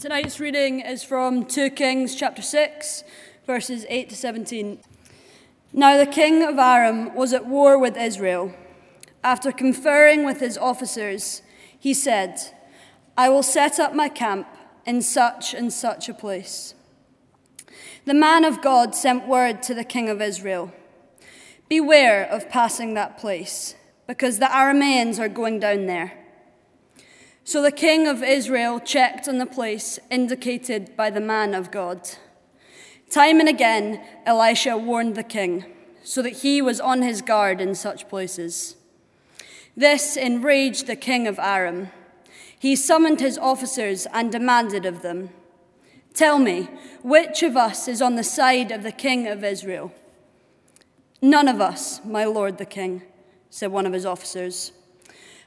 Tonight's reading is from 2 Kings chapter 6, verses 8 to 17. Now the king of Aram was at war with Israel. After conferring with his officers, he said, I will set up my camp in such and such a place. The man of God sent word to the king of Israel Beware of passing that place, because the Arameans are going down there. So the king of Israel checked on the place indicated by the man of God. Time and again, Elisha warned the king, so that he was on his guard in such places. This enraged the king of Aram. He summoned his officers and demanded of them, Tell me, which of us is on the side of the king of Israel? None of us, my lord the king, said one of his officers.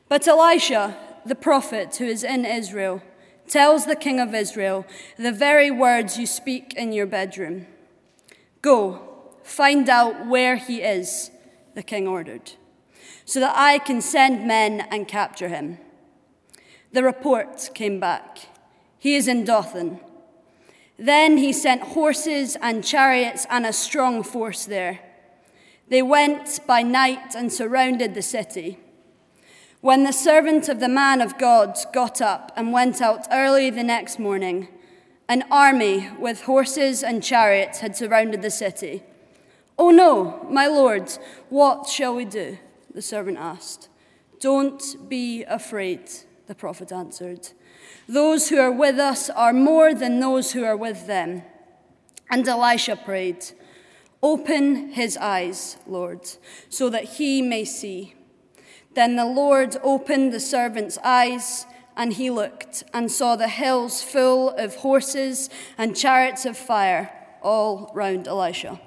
But Elisha, the prophet who is in Israel, tells the king of Israel the very words you speak in your bedroom. Go, find out where he is, the king ordered, so that I can send men and capture him. The report came back He is in Dothan. Then he sent horses and chariots and a strong force there. They went by night and surrounded the city. When the servant of the man of God got up and went out early the next morning, an army with horses and chariots had surrounded the city. Oh no, my lord, what shall we do? The servant asked. Don't be afraid, the prophet answered. Those who are with us are more than those who are with them. And Elisha prayed, Open his eyes, Lord, so that he may see. Then the Lord opened the servant's eyes, and he looked and saw the hills full of horses and chariots of fire all round Elisha.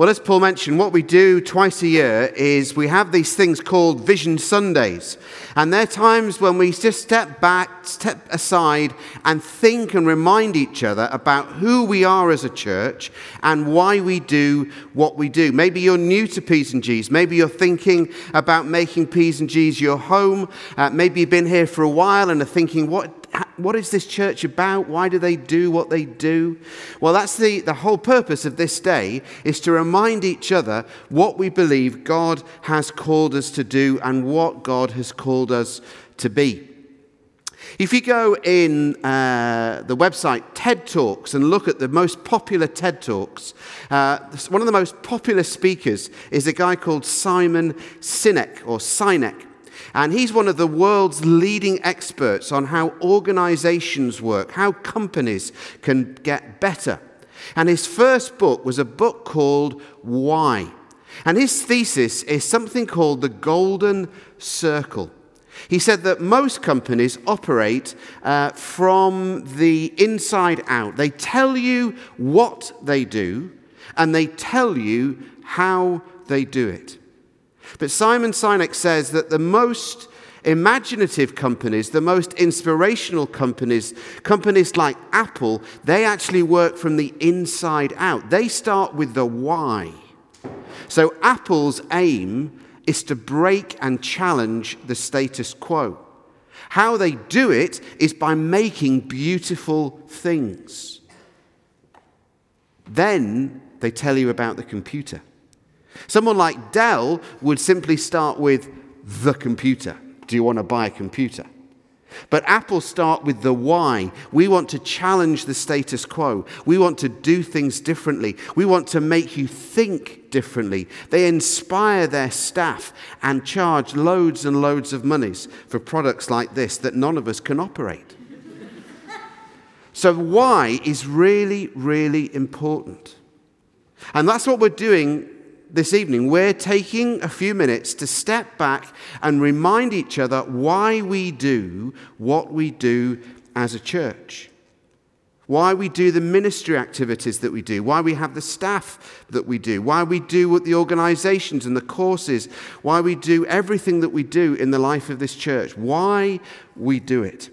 Well, as Paul mentioned, what we do twice a year is we have these things called Vision Sundays. And they're times when we just step back, step aside, and think and remind each other about who we are as a church and why we do what we do. Maybe you're new to P's and G's. Maybe you're thinking about making P's and G's your home. Uh, maybe you've been here for a while and are thinking, what what is this church about? Why do they do what they do? Well, that's the, the whole purpose of this day is to remind each other what we believe God has called us to do and what God has called us to be. If you go in uh, the website TED Talks and look at the most popular TED Talks, uh, one of the most popular speakers is a guy called Simon Sinek or Sinek. And he's one of the world's leading experts on how organizations work, how companies can get better. And his first book was a book called Why. And his thesis is something called the Golden Circle. He said that most companies operate uh, from the inside out. They tell you what they do, and they tell you how they do it. But Simon Sinek says that the most imaginative companies, the most inspirational companies, companies like Apple, they actually work from the inside out. They start with the why. So Apple's aim is to break and challenge the status quo. How they do it is by making beautiful things. Then they tell you about the computer. Someone like Dell would simply start with the computer. Do you want to buy a computer? But Apple start with the why. We want to challenge the status quo. We want to do things differently. We want to make you think differently. They inspire their staff and charge loads and loads of monies for products like this that none of us can operate. so, why is really, really important. And that's what we're doing this evening, we're taking a few minutes to step back and remind each other why we do what we do as a church. Why we do the ministry activities that we do, why we have the staff that we do, why we do what the organizations and the courses, why we do everything that we do in the life of this church, why we do it.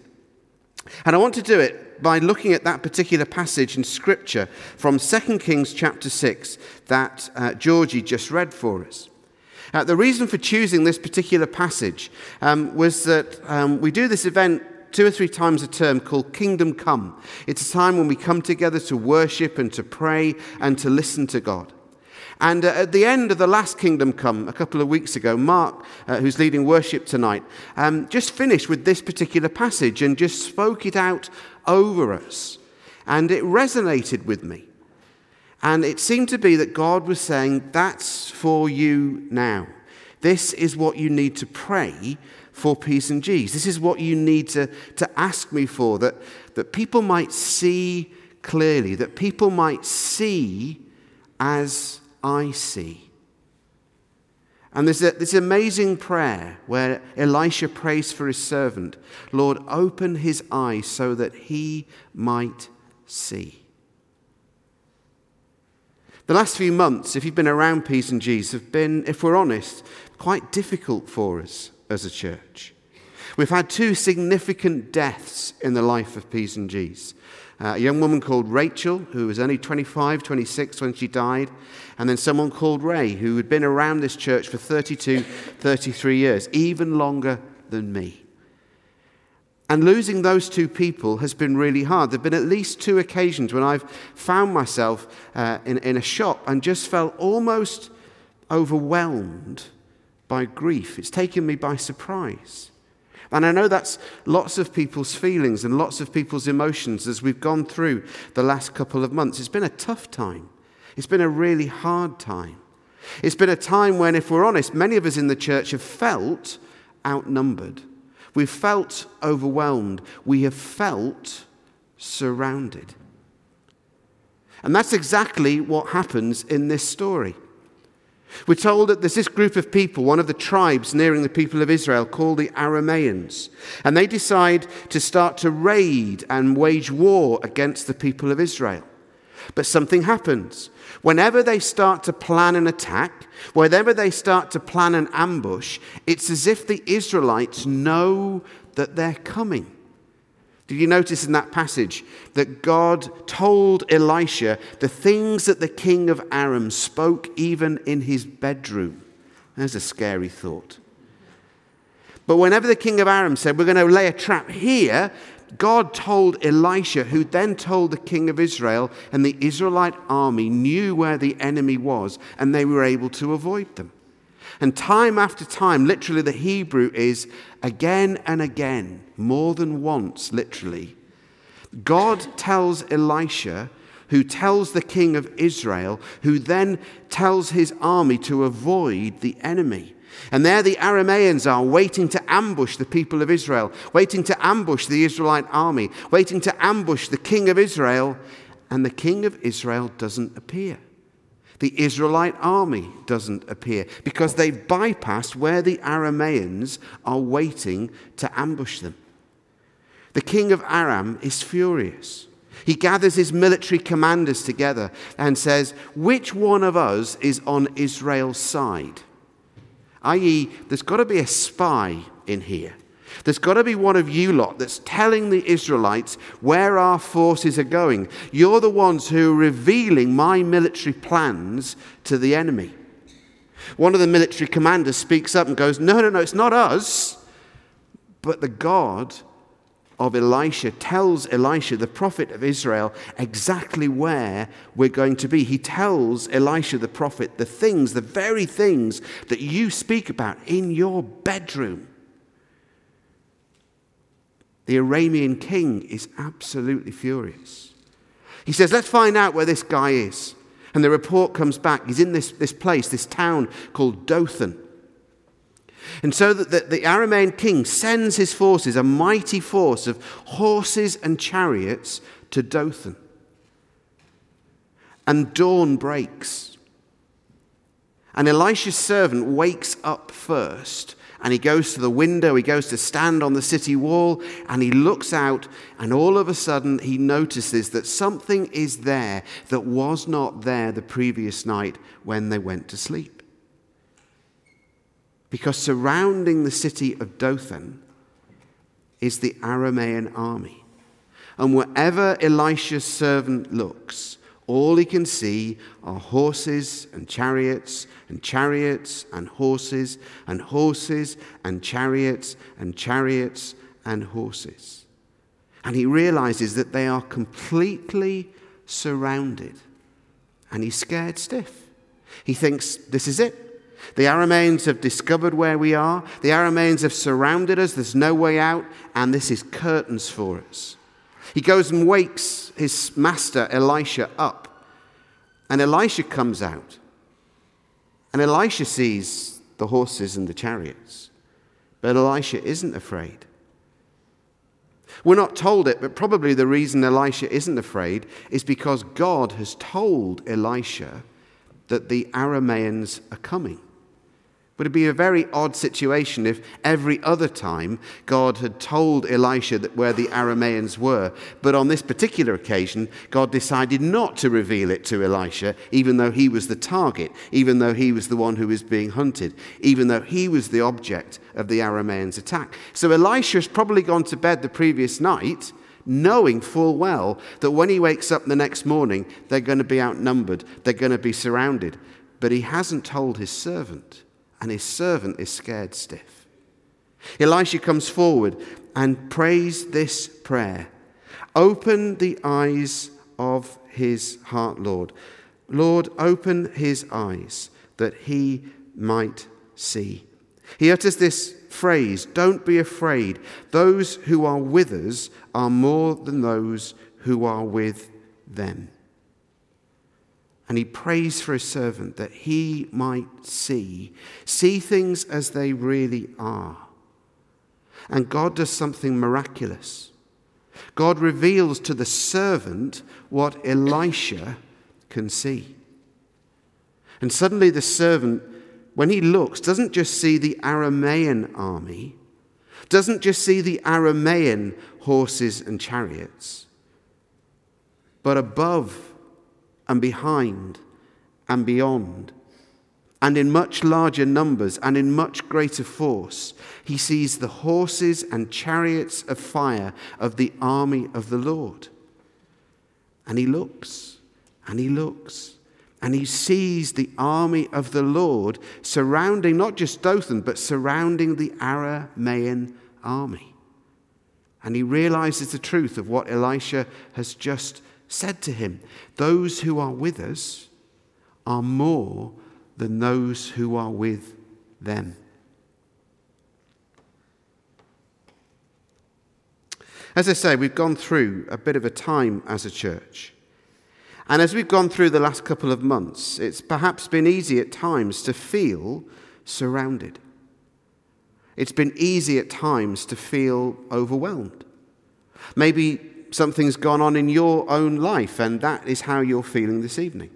And I want to do it by looking at that particular passage in Scripture from 2 Kings chapter 6 that uh, Georgie just read for us. Uh, the reason for choosing this particular passage um, was that um, we do this event two or three times a term called Kingdom Come. It's a time when we come together to worship and to pray and to listen to God. And uh, at the end of the last Kingdom Come, a couple of weeks ago, Mark, uh, who's leading worship tonight, um, just finished with this particular passage and just spoke it out over us. And it resonated with me. And it seemed to be that God was saying, That's for you now. This is what you need to pray for P&Gs. This is what you need to, to ask me for, that, that people might see clearly, that people might see as I see. And there's a, this amazing prayer where Elisha prays for his servant Lord, open his eyes so that he might see. The last few months, if you've been around P's and G's, have been, if we're honest, quite difficult for us as a church. We've had two significant deaths in the life of P&Gs. Uh, a young woman called Rachel, who was only 25, 26 when she died, and then someone called Ray, who had been around this church for 32, 33 years, even longer than me. And losing those two people has been really hard. There have been at least two occasions when I've found myself uh, in, in a shop and just felt almost overwhelmed by grief. It's taken me by surprise. And I know that's lots of people's feelings and lots of people's emotions as we've gone through the last couple of months. It's been a tough time. It's been a really hard time. It's been a time when, if we're honest, many of us in the church have felt outnumbered. We've felt overwhelmed. We have felt surrounded. And that's exactly what happens in this story. We're told that there's this group of people, one of the tribes nearing the people of Israel, called the Arameans. And they decide to start to raid and wage war against the people of Israel. But something happens. Whenever they start to plan an attack, whenever they start to plan an ambush, it's as if the Israelites know that they're coming. Did you notice in that passage that God told Elisha the things that the king of Aram spoke even in his bedroom? That's a scary thought. But whenever the king of Aram said, We're going to lay a trap here, God told Elisha, who then told the king of Israel, and the Israelite army knew where the enemy was, and they were able to avoid them. And time after time, literally, the Hebrew is again and again, more than once, literally. God tells Elisha, who tells the king of Israel, who then tells his army to avoid the enemy. And there the Arameans are waiting to ambush the people of Israel, waiting to ambush the Israelite army, waiting to ambush the king of Israel, and the king of Israel doesn't appear. The Israelite army doesn't appear because they've bypassed where the Arameans are waiting to ambush them. The king of Aram is furious. He gathers his military commanders together and says, Which one of us is on Israel's side? I.e., there's got to be a spy in here. There's got to be one of you lot that's telling the Israelites where our forces are going. You're the ones who are revealing my military plans to the enemy. One of the military commanders speaks up and goes, No, no, no, it's not us, but the God of Elisha tells Elisha, the prophet of Israel, exactly where we're going to be. He tells Elisha, the prophet, the things, the very things that you speak about in your bedroom. The Aramean king is absolutely furious. He says, Let's find out where this guy is. And the report comes back. He's in this, this place, this town called Dothan. And so that the, the Aramean king sends his forces, a mighty force of horses and chariots, to Dothan. And dawn breaks. And Elisha's servant wakes up first and he goes to the window, he goes to stand on the city wall, and he looks out, and all of a sudden he notices that something is there that was not there the previous night when they went to sleep. Because surrounding the city of Dothan is the Aramean army. And wherever Elisha's servant looks, all he can see are horses and chariots and chariots and horses and horses and chariots and chariots and horses. And he realizes that they are completely surrounded. And he's scared stiff. He thinks, This is it. The Arameans have discovered where we are. The Arameans have surrounded us. There's no way out. And this is curtains for us. He goes and wakes his master, Elisha, up. And Elisha comes out. And Elisha sees the horses and the chariots. But Elisha isn't afraid. We're not told it, but probably the reason Elisha isn't afraid is because God has told Elisha that the Arameans are coming. Would it be a very odd situation if every other time God had told Elisha that where the Arameans were, but on this particular occasion, God decided not to reveal it to Elisha, even though he was the target, even though he was the one who was being hunted, even though he was the object of the Arameans' attack. So Elisha has probably gone to bed the previous night knowing full well that when he wakes up the next morning, they're going to be outnumbered, they're going to be surrounded. But he hasn't told his servant and his servant is scared stiff. Elisha comes forward and prays this prayer Open the eyes of his heart, Lord. Lord, open his eyes that he might see. He utters this phrase Don't be afraid. Those who are with us are more than those who are with them. And he prays for his servant that he might see, see things as they really are. And God does something miraculous. God reveals to the servant what Elisha can see. And suddenly the servant, when he looks, doesn't just see the Aramaean army, doesn't just see the Aramaean horses and chariots, but above and behind and beyond, and in much larger numbers and in much greater force, he sees the horses and chariots of fire of the army of the Lord. And he looks and he looks and he sees the army of the Lord surrounding not just Dothan, but surrounding the Aramaean army. And he realizes the truth of what Elisha has just said to him, Those who are with us are more than those who are with them. As I say, we've gone through a bit of a time as a church. And as we've gone through the last couple of months, it's perhaps been easy at times to feel surrounded. It's been easy at times to feel overwhelmed. Maybe something's gone on in your own life, and that is how you're feeling this evening.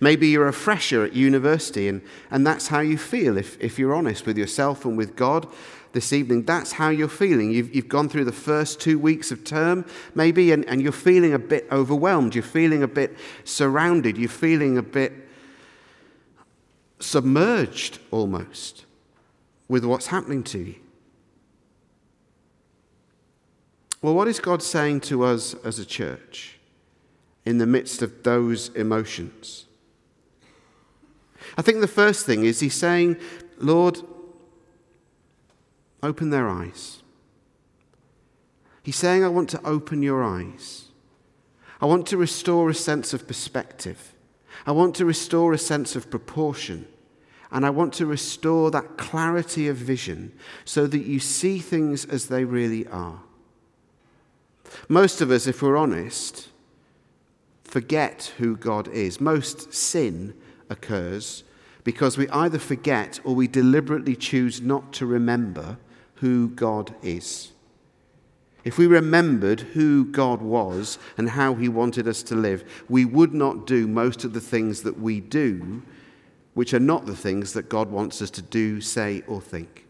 Maybe you're a fresher at university, and, and that's how you feel if, if you're honest with yourself and with God this evening. That's how you're feeling. You've, you've gone through the first two weeks of term, maybe, and, and you're feeling a bit overwhelmed. You're feeling a bit surrounded. You're feeling a bit submerged almost with what's happening to you. Well, what is God saying to us as a church in the midst of those emotions? I think the first thing is He's saying, Lord, open their eyes. He's saying, I want to open your eyes. I want to restore a sense of perspective. I want to restore a sense of proportion. And I want to restore that clarity of vision so that you see things as they really are. Most of us, if we're honest, forget who God is. Most sin occurs because we either forget or we deliberately choose not to remember who God is. If we remembered who God was and how He wanted us to live, we would not do most of the things that we do, which are not the things that God wants us to do, say, or think.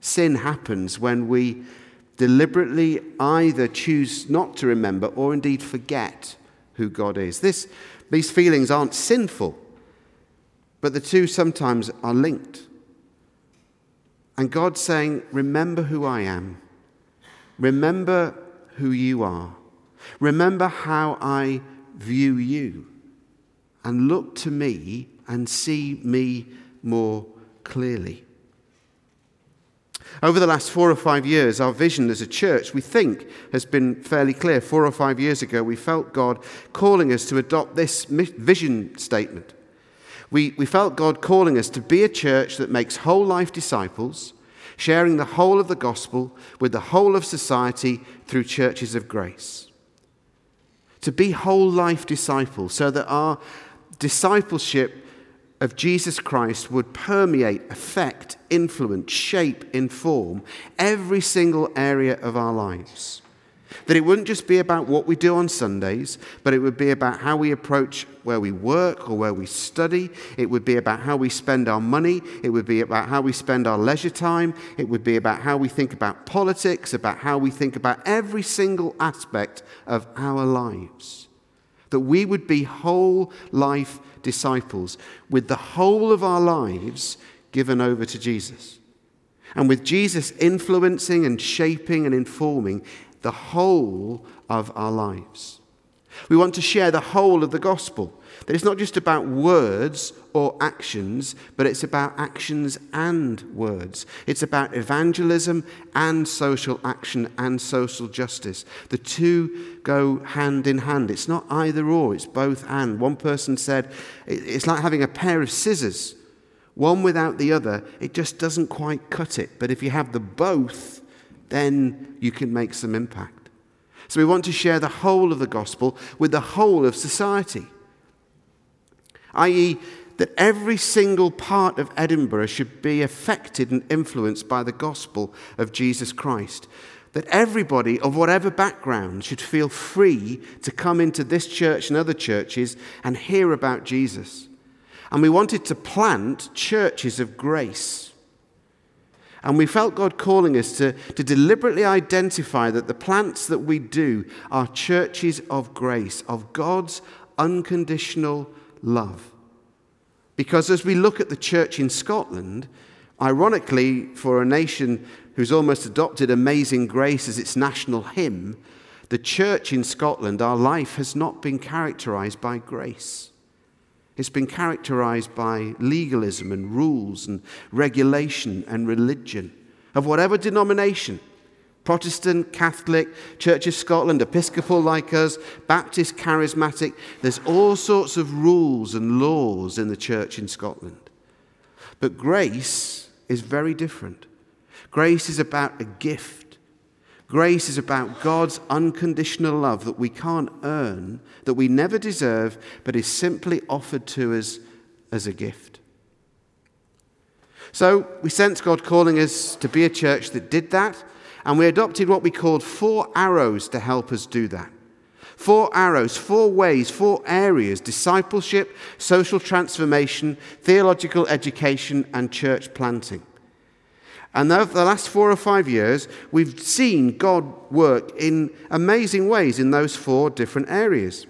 Sin happens when we deliberately either choose not to remember or indeed forget who God is. This, these feelings aren't sinful, but the two sometimes are linked. And God's saying, Remember who I am. Remember who you are. Remember how I view you. And look to me and see me more clearly. Over the last four or five years, our vision as a church, we think, has been fairly clear. Four or five years ago, we felt God calling us to adopt this vision statement. We, we felt God calling us to be a church that makes whole life disciples, sharing the whole of the gospel with the whole of society through churches of grace. To be whole life disciples, so that our discipleship of Jesus Christ would permeate, affect, influence, shape, inform every single area of our lives. That it wouldn't just be about what we do on Sundays, but it would be about how we approach where we work or where we study. It would be about how we spend our money. It would be about how we spend our leisure time. It would be about how we think about politics, about how we think about every single aspect of our lives. That we would be whole life disciples with the whole of our lives given over to Jesus. And with Jesus influencing and shaping and informing the whole of our lives. We want to share the whole of the gospel. That it's not just about words or actions, but it's about actions and words. It's about evangelism and social action and social justice. The two go hand in hand. It's not either or, it's both and. One person said it's like having a pair of scissors. One without the other, it just doesn't quite cut it. But if you have the both, then you can make some impact. So we want to share the whole of the gospel with the whole of society i.e., that every single part of Edinburgh should be affected and influenced by the gospel of Jesus Christ. That everybody of whatever background should feel free to come into this church and other churches and hear about Jesus. And we wanted to plant churches of grace. And we felt God calling us to, to deliberately identify that the plants that we do are churches of grace, of God's unconditional love. Because as we look at the church in Scotland, ironically, for a nation who's almost adopted Amazing Grace as its national hymn, the church in Scotland, our life has not been characterized by grace. It's been characterized by legalism and rules and regulation and religion of whatever denomination. Protestant, Catholic, Church of Scotland, Episcopal like us, Baptist, Charismatic. There's all sorts of rules and laws in the church in Scotland. But grace is very different. Grace is about a gift. Grace is about God's unconditional love that we can't earn, that we never deserve, but is simply offered to us as a gift. So we sense God calling us to be a church that did that and we adopted what we called four arrows to help us do that. Four arrows, four ways, four areas discipleship, social transformation, theological education, and church planting. And over the last four or five years, we've seen God work in amazing ways in those four different areas.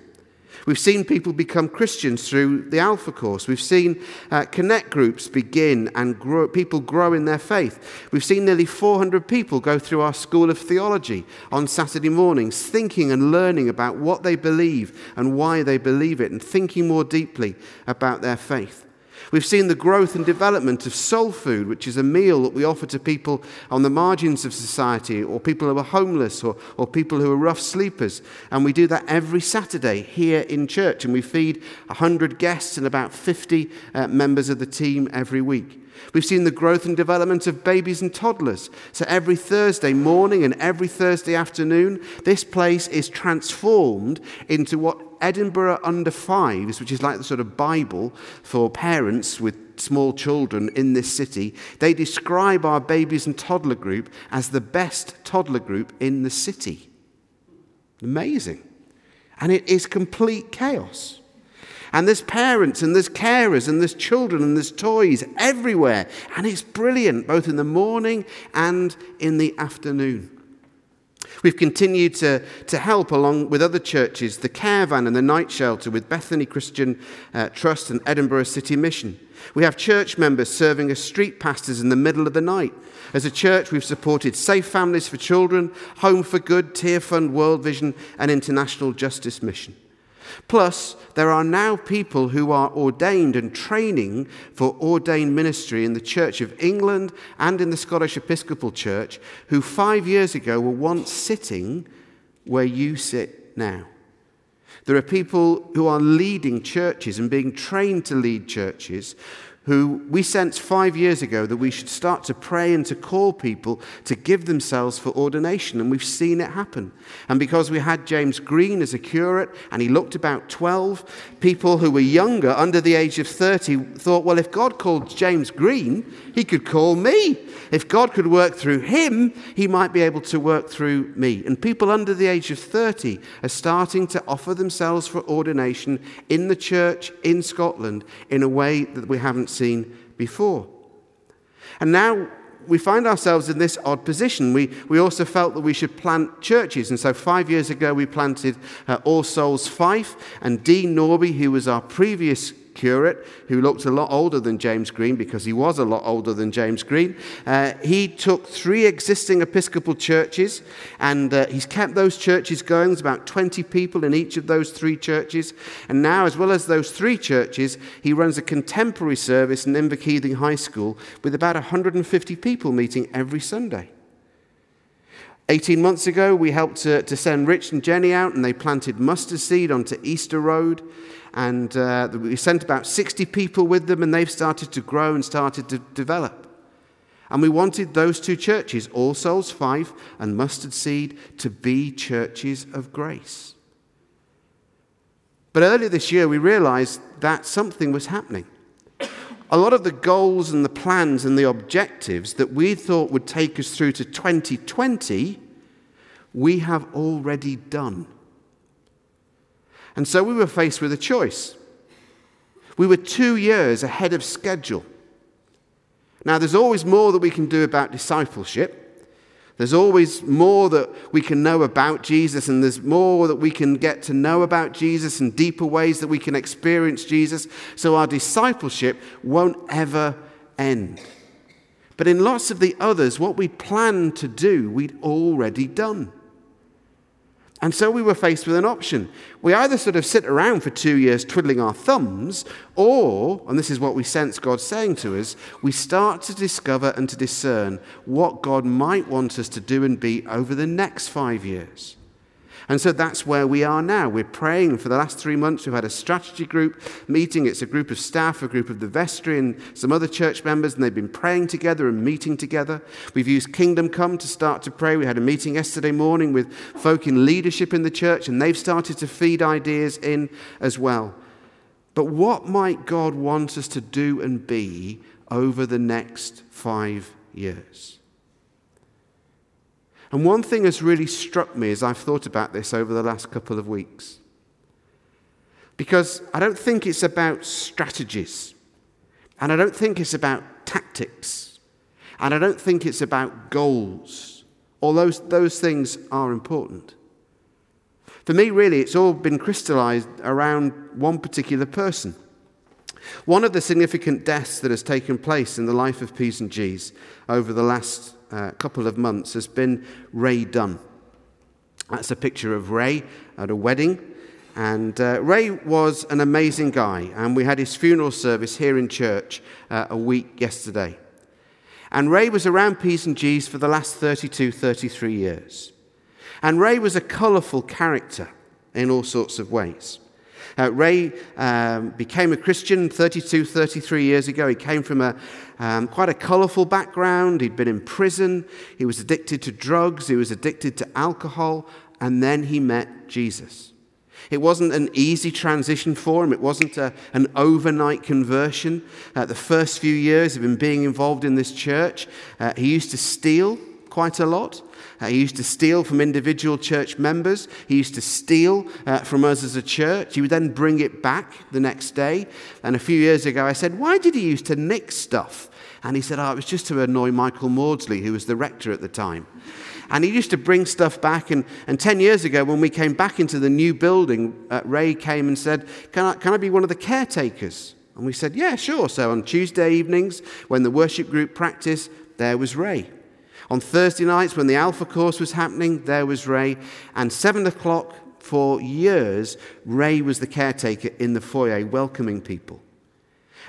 We've seen people become Christians through the Alpha course. We've seen uh, connect groups begin and grow, people grow in their faith. We've seen nearly 400 people go through our School of Theology on Saturday mornings, thinking and learning about what they believe and why they believe it, and thinking more deeply about their faith. We've seen the growth and development of soul food, which is a meal that we offer to people on the margins of society, or people who are homeless, or, or people who are rough sleepers. And we do that every Saturday here in church. And we feed 100 guests and about 50 uh, members of the team every week. We've seen the growth and development of babies and toddlers. So every Thursday morning and every Thursday afternoon, this place is transformed into what Edinburgh Under Fives, which is like the sort of Bible for parents with small children in this city, they describe our babies and toddler group as the best toddler group in the city. Amazing. And it is complete chaos. And there's parents and there's carers and there's children and there's toys everywhere. And it's brilliant, both in the morning and in the afternoon. We've continued to, to help, along with other churches, the caravan and the night shelter with Bethany Christian uh, Trust and Edinburgh City Mission. We have church members serving as street pastors in the middle of the night. As a church, we've supported Safe Families for Children, Home for Good, Tear Fund, World Vision, and International Justice Mission. Plus, there are now people who are ordained and training for ordained ministry in the Church of England and in the Scottish Episcopal Church who five years ago were once sitting where you sit now. There are people who are leading churches and being trained to lead churches who we sensed five years ago that we should start to pray and to call people to give themselves for ordination, and we've seen it happen. And because we had James Green as a curate, and he looked about 12, people who were younger, under the age of 30, thought, well, if God called James Green, he could call me. If God could work through him, he might be able to work through me. And people under the age of 30 are starting to offer themselves for ordination in the church in Scotland in a way that we haven't seen before. And now we find ourselves in this odd position. We, we also felt that we should plant churches. And so five years ago, we planted uh, All Souls Fife, and Dean Norby, who was our previous curate who looked a lot older than James Green because he was a lot older than James Green. Uh, he took three existing Episcopal churches and uh, he's kept those churches going. There's about 20 people in each of those three churches. And now, as well as those three churches, he runs a contemporary service in Inverkeithing High School with about 150 people meeting every Sunday. 18 months ago, we helped to, to, send Rich and Jenny out, and they planted mustard seed onto Easter Road. And uh, we sent about 60 people with them, and they've started to grow and started to develop. And we wanted those two churches, All Souls Fife and Mustard Seed, to be churches of grace. But earlier this year, we realized that something was happening. A lot of the goals and the plans and the objectives that we thought would take us through to 2020, we have already done. And so we were faced with a choice. We were two years ahead of schedule. Now, there's always more that we can do about discipleship. There's always more that we can know about Jesus, and there's more that we can get to know about Jesus and deeper ways that we can experience Jesus. So our discipleship won't ever end. But in lots of the others, what we planned to do, we'd already done. And so we were faced with an option. We either sort of sit around for two years twiddling our thumbs, or, and this is what we sense God saying to us, we start to discover and to discern what God might want us to do and be over the next five years. And so that's where we are now. We're praying for the last three months. We've had a strategy group meeting. It's a group of staff, a group of the vestry, and some other church members, and they've been praying together and meeting together. We've used Kingdom Come to start to pray. We had a meeting yesterday morning with folk in leadership in the church, and they've started to feed ideas in as well. But what might God want us to do and be over the next five years? And one thing has really struck me as I've thought about this over the last couple of weeks. Because I don't think it's about strategies, and I don't think it's about tactics, and I don't think it's about goals, although those things are important. For me, really, it's all been crystallized around one particular person. One of the significant deaths that has taken place in the life of P's and G's over the last uh, couple of months has been Ray Dunn. That's a picture of Ray at a wedding. And uh, Ray was an amazing guy, and we had his funeral service here in church uh, a week yesterday. And Ray was around P's and G's for the last 32, 33 years. And Ray was a colourful character in all sorts of ways. Uh, Ray um, became a Christian 32, 33 years ago. He came from a, um, quite a colourful background. He'd been in prison. He was addicted to drugs. He was addicted to alcohol. And then he met Jesus. It wasn't an easy transition for him. It wasn't a, an overnight conversion. Uh, the first few years of him being involved in this church, uh, he used to steal quite a lot. Uh, he used to steal from individual church members. He used to steal uh, from us as a church. He would then bring it back the next day. And a few years ago, I said, Why did he used to nick stuff? And he said, Oh, it was just to annoy Michael Maudsley, who was the rector at the time. And he used to bring stuff back. And, and 10 years ago, when we came back into the new building, uh, Ray came and said, can I, can I be one of the caretakers? And we said, Yeah, sure. So on Tuesday evenings, when the worship group practiced, there was Ray. On Thursday nights, when the Alpha course was happening, there was Ray. And 7 o'clock, for years, Ray was the caretaker in the foyer, welcoming people.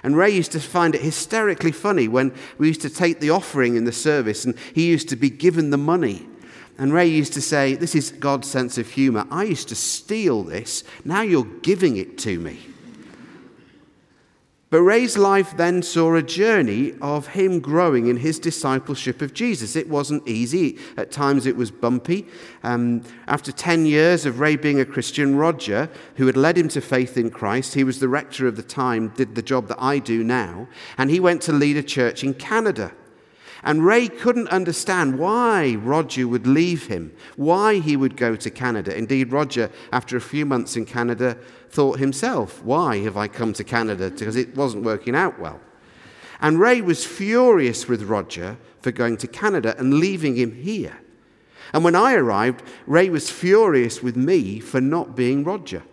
And Ray used to find it hysterically funny when we used to take the offering in the service and he used to be given the money. And Ray used to say, This is God's sense of humor. I used to steal this. Now you're giving it to me. But Ray's life then saw a journey of him growing in his discipleship of Jesus. It wasn't easy. At times it was bumpy. Um, after 10 years of Ray being a Christian, Roger, who had led him to faith in Christ, he was the rector of the time, did the job that I do now, and he went to lead a church in Canada. And Ray couldn't understand why Roger would leave him, why he would go to Canada. Indeed, Roger, after a few months in Canada, thought himself, Why have I come to Canada? Because it wasn't working out well. And Ray was furious with Roger for going to Canada and leaving him here. And when I arrived, Ray was furious with me for not being Roger.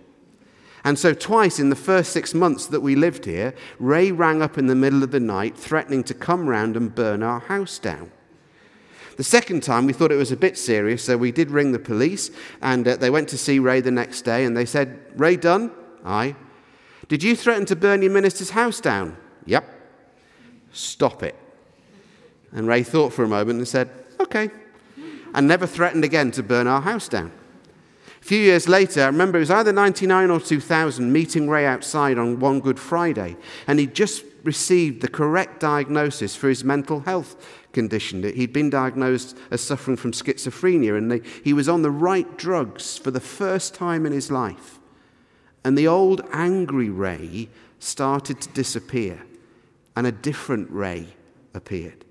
And so, twice in the first six months that we lived here, Ray rang up in the middle of the night, threatening to come round and burn our house down. The second time, we thought it was a bit serious, so we did ring the police, and uh, they went to see Ray the next day, and they said, Ray Dunn? Aye. Did you threaten to burn your minister's house down? Yep. Stop it. And Ray thought for a moment and said, Okay. And never threatened again to burn our house down. A few years later, I remember it was either 99 or 2000, meeting Ray outside on one Good Friday, and he'd just received the correct diagnosis for his mental health condition. He'd been diagnosed as suffering from schizophrenia, and he was on the right drugs for the first time in his life. And the old angry Ray started to disappear, and a different Ray appeared.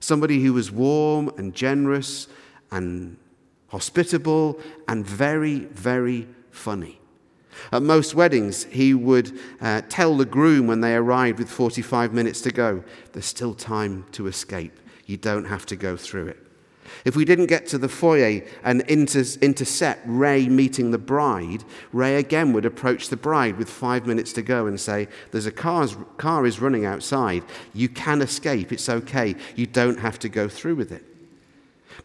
Somebody who was warm and generous and hospitable, and very, very funny. At most weddings, he would uh, tell the groom when they arrived with 45 minutes to go, there's still time to escape. You don't have to go through it. If we didn't get to the foyer and inter- intercept Ray meeting the bride, Ray again would approach the bride with five minutes to go and say, There's a car's, car is running outside. You can escape. It's okay. You don't have to go through with it.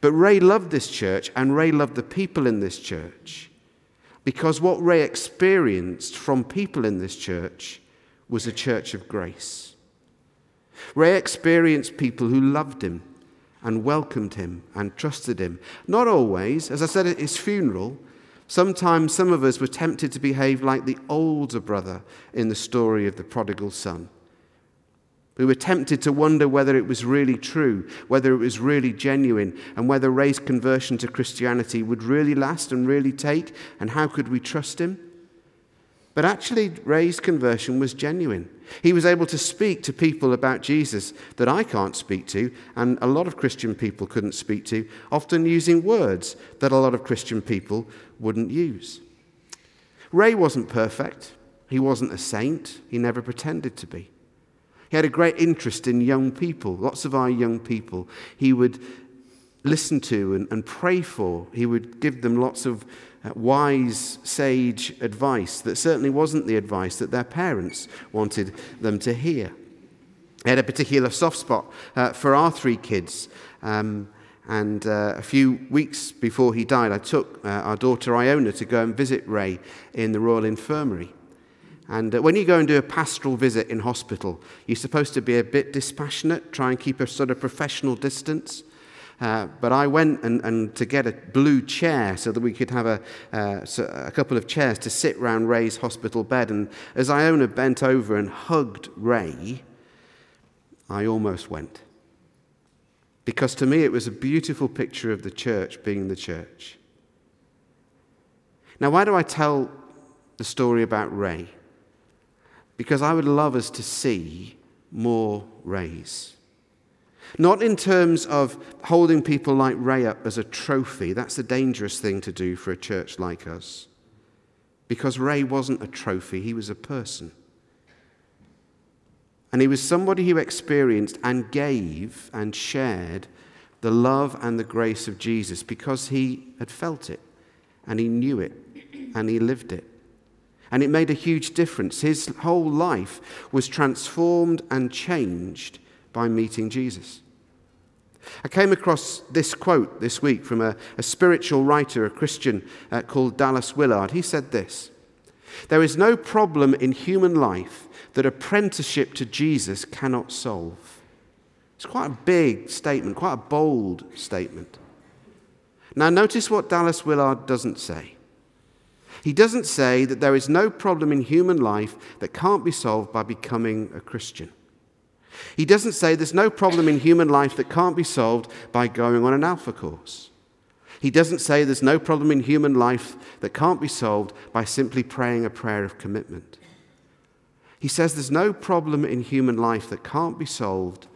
But Ray loved this church and Ray loved the people in this church because what Ray experienced from people in this church was a church of grace. Ray experienced people who loved him and welcomed him and trusted him. Not always, as I said at his funeral, sometimes some of us were tempted to behave like the older brother in the story of the prodigal son. We were tempted to wonder whether it was really true, whether it was really genuine, and whether Ray's conversion to Christianity would really last and really take, and how could we trust him? But actually, Ray's conversion was genuine. He was able to speak to people about Jesus that I can't speak to, and a lot of Christian people couldn't speak to, often using words that a lot of Christian people wouldn't use. Ray wasn't perfect. He wasn't a saint. He never pretended to be. He had a great interest in young people, lots of our young people. He would listen to and, and pray for. He would give them lots of uh, wise, sage advice that certainly wasn't the advice that their parents wanted them to hear. He had a particular soft spot uh, for our three kids. Um, and uh, a few weeks before he died, I took uh, our daughter Iona to go and visit Ray in the Royal Infirmary. And uh, when you go and do a pastoral visit in hospital, you're supposed to be a bit dispassionate, try and keep a sort of professional distance. Uh, but I went and, and, to get a blue chair so that we could have a, uh, so a couple of chairs to sit round Ray's hospital bed. And as Iona bent over and hugged Ray, I almost went. Because to me, it was a beautiful picture of the church being the church. Now, why do I tell the story about Ray? Because I would love us to see more Rays. Not in terms of holding people like Ray up as a trophy. That's a dangerous thing to do for a church like us. Because Ray wasn't a trophy, he was a person. And he was somebody who experienced and gave and shared the love and the grace of Jesus because he had felt it and he knew it and he lived it. And it made a huge difference. His whole life was transformed and changed by meeting Jesus. I came across this quote this week from a, a spiritual writer, a Christian uh, called Dallas Willard. He said this There is no problem in human life that apprenticeship to Jesus cannot solve. It's quite a big statement, quite a bold statement. Now, notice what Dallas Willard doesn't say. He doesn't say that there is no problem in human life that can't be solved by becoming a Christian. He doesn't say there's no problem in human life that can't be solved by going on an alpha course. He doesn't say there's no problem in human life that can't be solved by simply praying a prayer of commitment. He says there's no problem in human life that can't be solved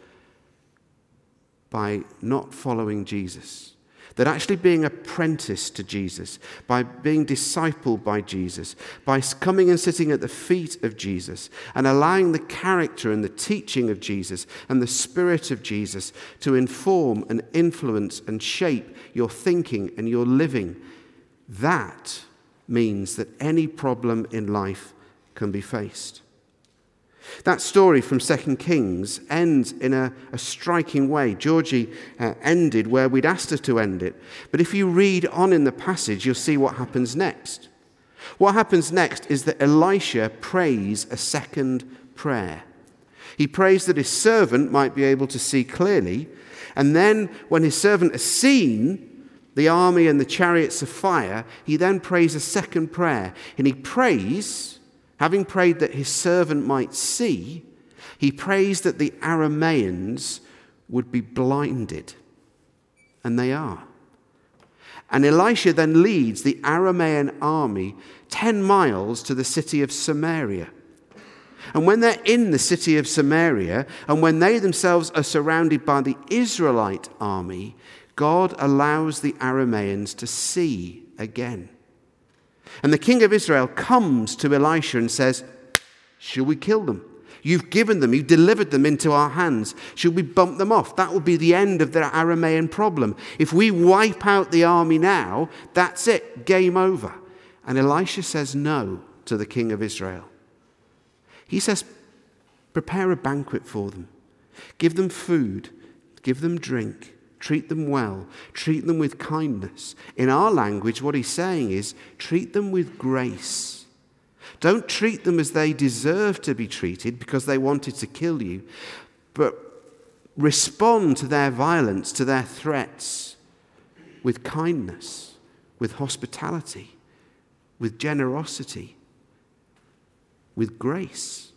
by not following Jesus. That actually being apprenticed to Jesus, by being discipled by Jesus, by coming and sitting at the feet of Jesus, and allowing the character and the teaching of Jesus and the Spirit of Jesus to inform and influence and shape your thinking and your living, that means that any problem in life can be faced. That story from 2 Kings ends in a, a striking way. Georgie uh, ended where we'd asked her to end it. But if you read on in the passage, you'll see what happens next. What happens next is that Elisha prays a second prayer. He prays that his servant might be able to see clearly. And then, when his servant has seen the army and the chariots of fire, he then prays a second prayer. And he prays Having prayed that his servant might see, he prays that the Arameans would be blinded. And they are. And Elisha then leads the Aramean army 10 miles to the city of Samaria. And when they're in the city of Samaria, and when they themselves are surrounded by the Israelite army, God allows the Arameans to see again. And the king of Israel comes to Elisha and says, Shall we kill them? You've given them, you've delivered them into our hands. Should we bump them off? That will be the end of the Aramean problem. If we wipe out the army now, that's it, game over. And Elisha says no to the king of Israel. He says, Prepare a banquet for them, give them food, give them drink. Treat them well. Treat them with kindness. In our language, what he's saying is treat them with grace. Don't treat them as they deserve to be treated because they wanted to kill you, but respond to their violence, to their threats with kindness, with hospitality, with generosity, with grace.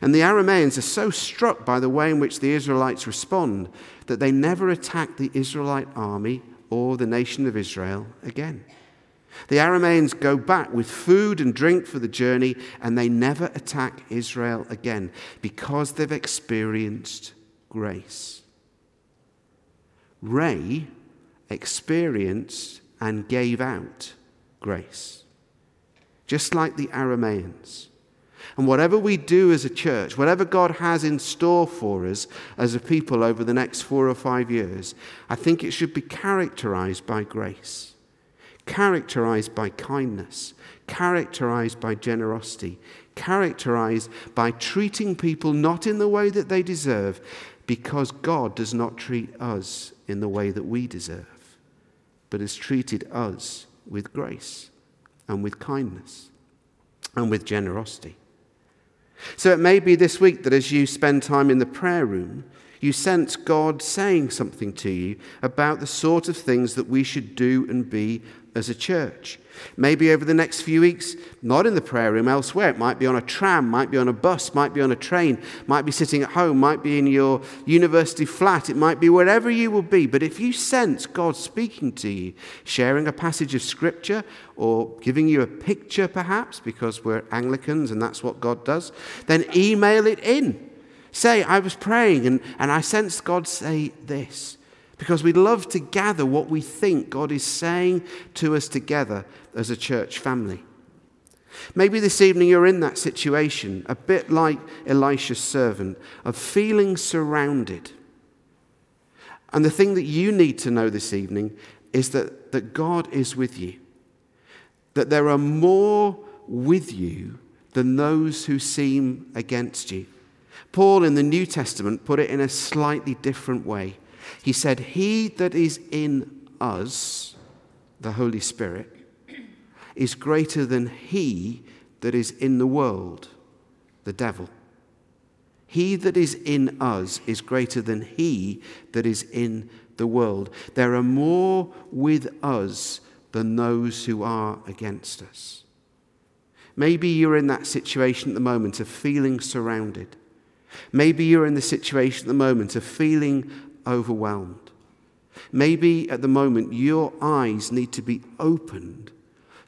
And the Arameans are so struck by the way in which the Israelites respond that they never attack the Israelite army or the nation of Israel again. The Arameans go back with food and drink for the journey, and they never attack Israel again because they've experienced grace. Ray experienced and gave out grace, just like the Arameans. And whatever we do as a church, whatever God has in store for us as a people over the next four or five years, I think it should be characterized by grace, characterized by kindness, characterized by generosity, characterized by treating people not in the way that they deserve, because God does not treat us in the way that we deserve, but has treated us with grace and with kindness and with generosity. So it may be this week that as you spend time in the prayer room, you sense God saying something to you about the sort of things that we should do and be as a church. Maybe over the next few weeks, not in the prayer room, elsewhere. It might be on a tram, might be on a bus, might be on a train, might be sitting at home, might be in your university flat, it might be wherever you will be. But if you sense God speaking to you, sharing a passage of scripture or giving you a picture perhaps, because we're Anglicans and that's what God does, then email it in. Say, I was praying and, and I sensed God say this because we love to gather what we think God is saying to us together as a church family. Maybe this evening you're in that situation, a bit like Elisha's servant, of feeling surrounded. And the thing that you need to know this evening is that, that God is with you, that there are more with you than those who seem against you. Paul in the New Testament put it in a slightly different way. He said, He that is in us, the Holy Spirit, is greater than he that is in the world, the devil. He that is in us is greater than he that is in the world. There are more with us than those who are against us. Maybe you're in that situation at the moment of feeling surrounded. Maybe you're in the situation at the moment of feeling overwhelmed. Maybe at the moment your eyes need to be opened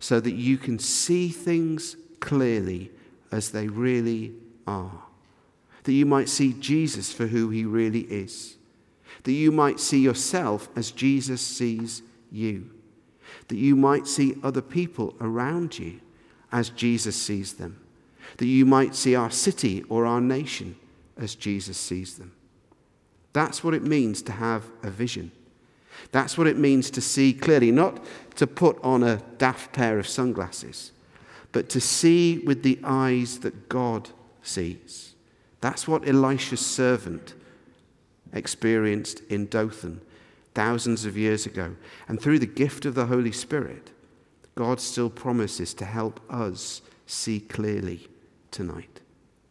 so that you can see things clearly as they really are. That you might see Jesus for who he really is. That you might see yourself as Jesus sees you. That you might see other people around you as Jesus sees them. That you might see our city or our nation as Jesus sees them. That's what it means to have a vision. That's what it means to see clearly, not to put on a daft pair of sunglasses, but to see with the eyes that God sees. That's what Elisha's servant experienced in Dothan thousands of years ago. And through the gift of the Holy Spirit, God still promises to help us see clearly tonight.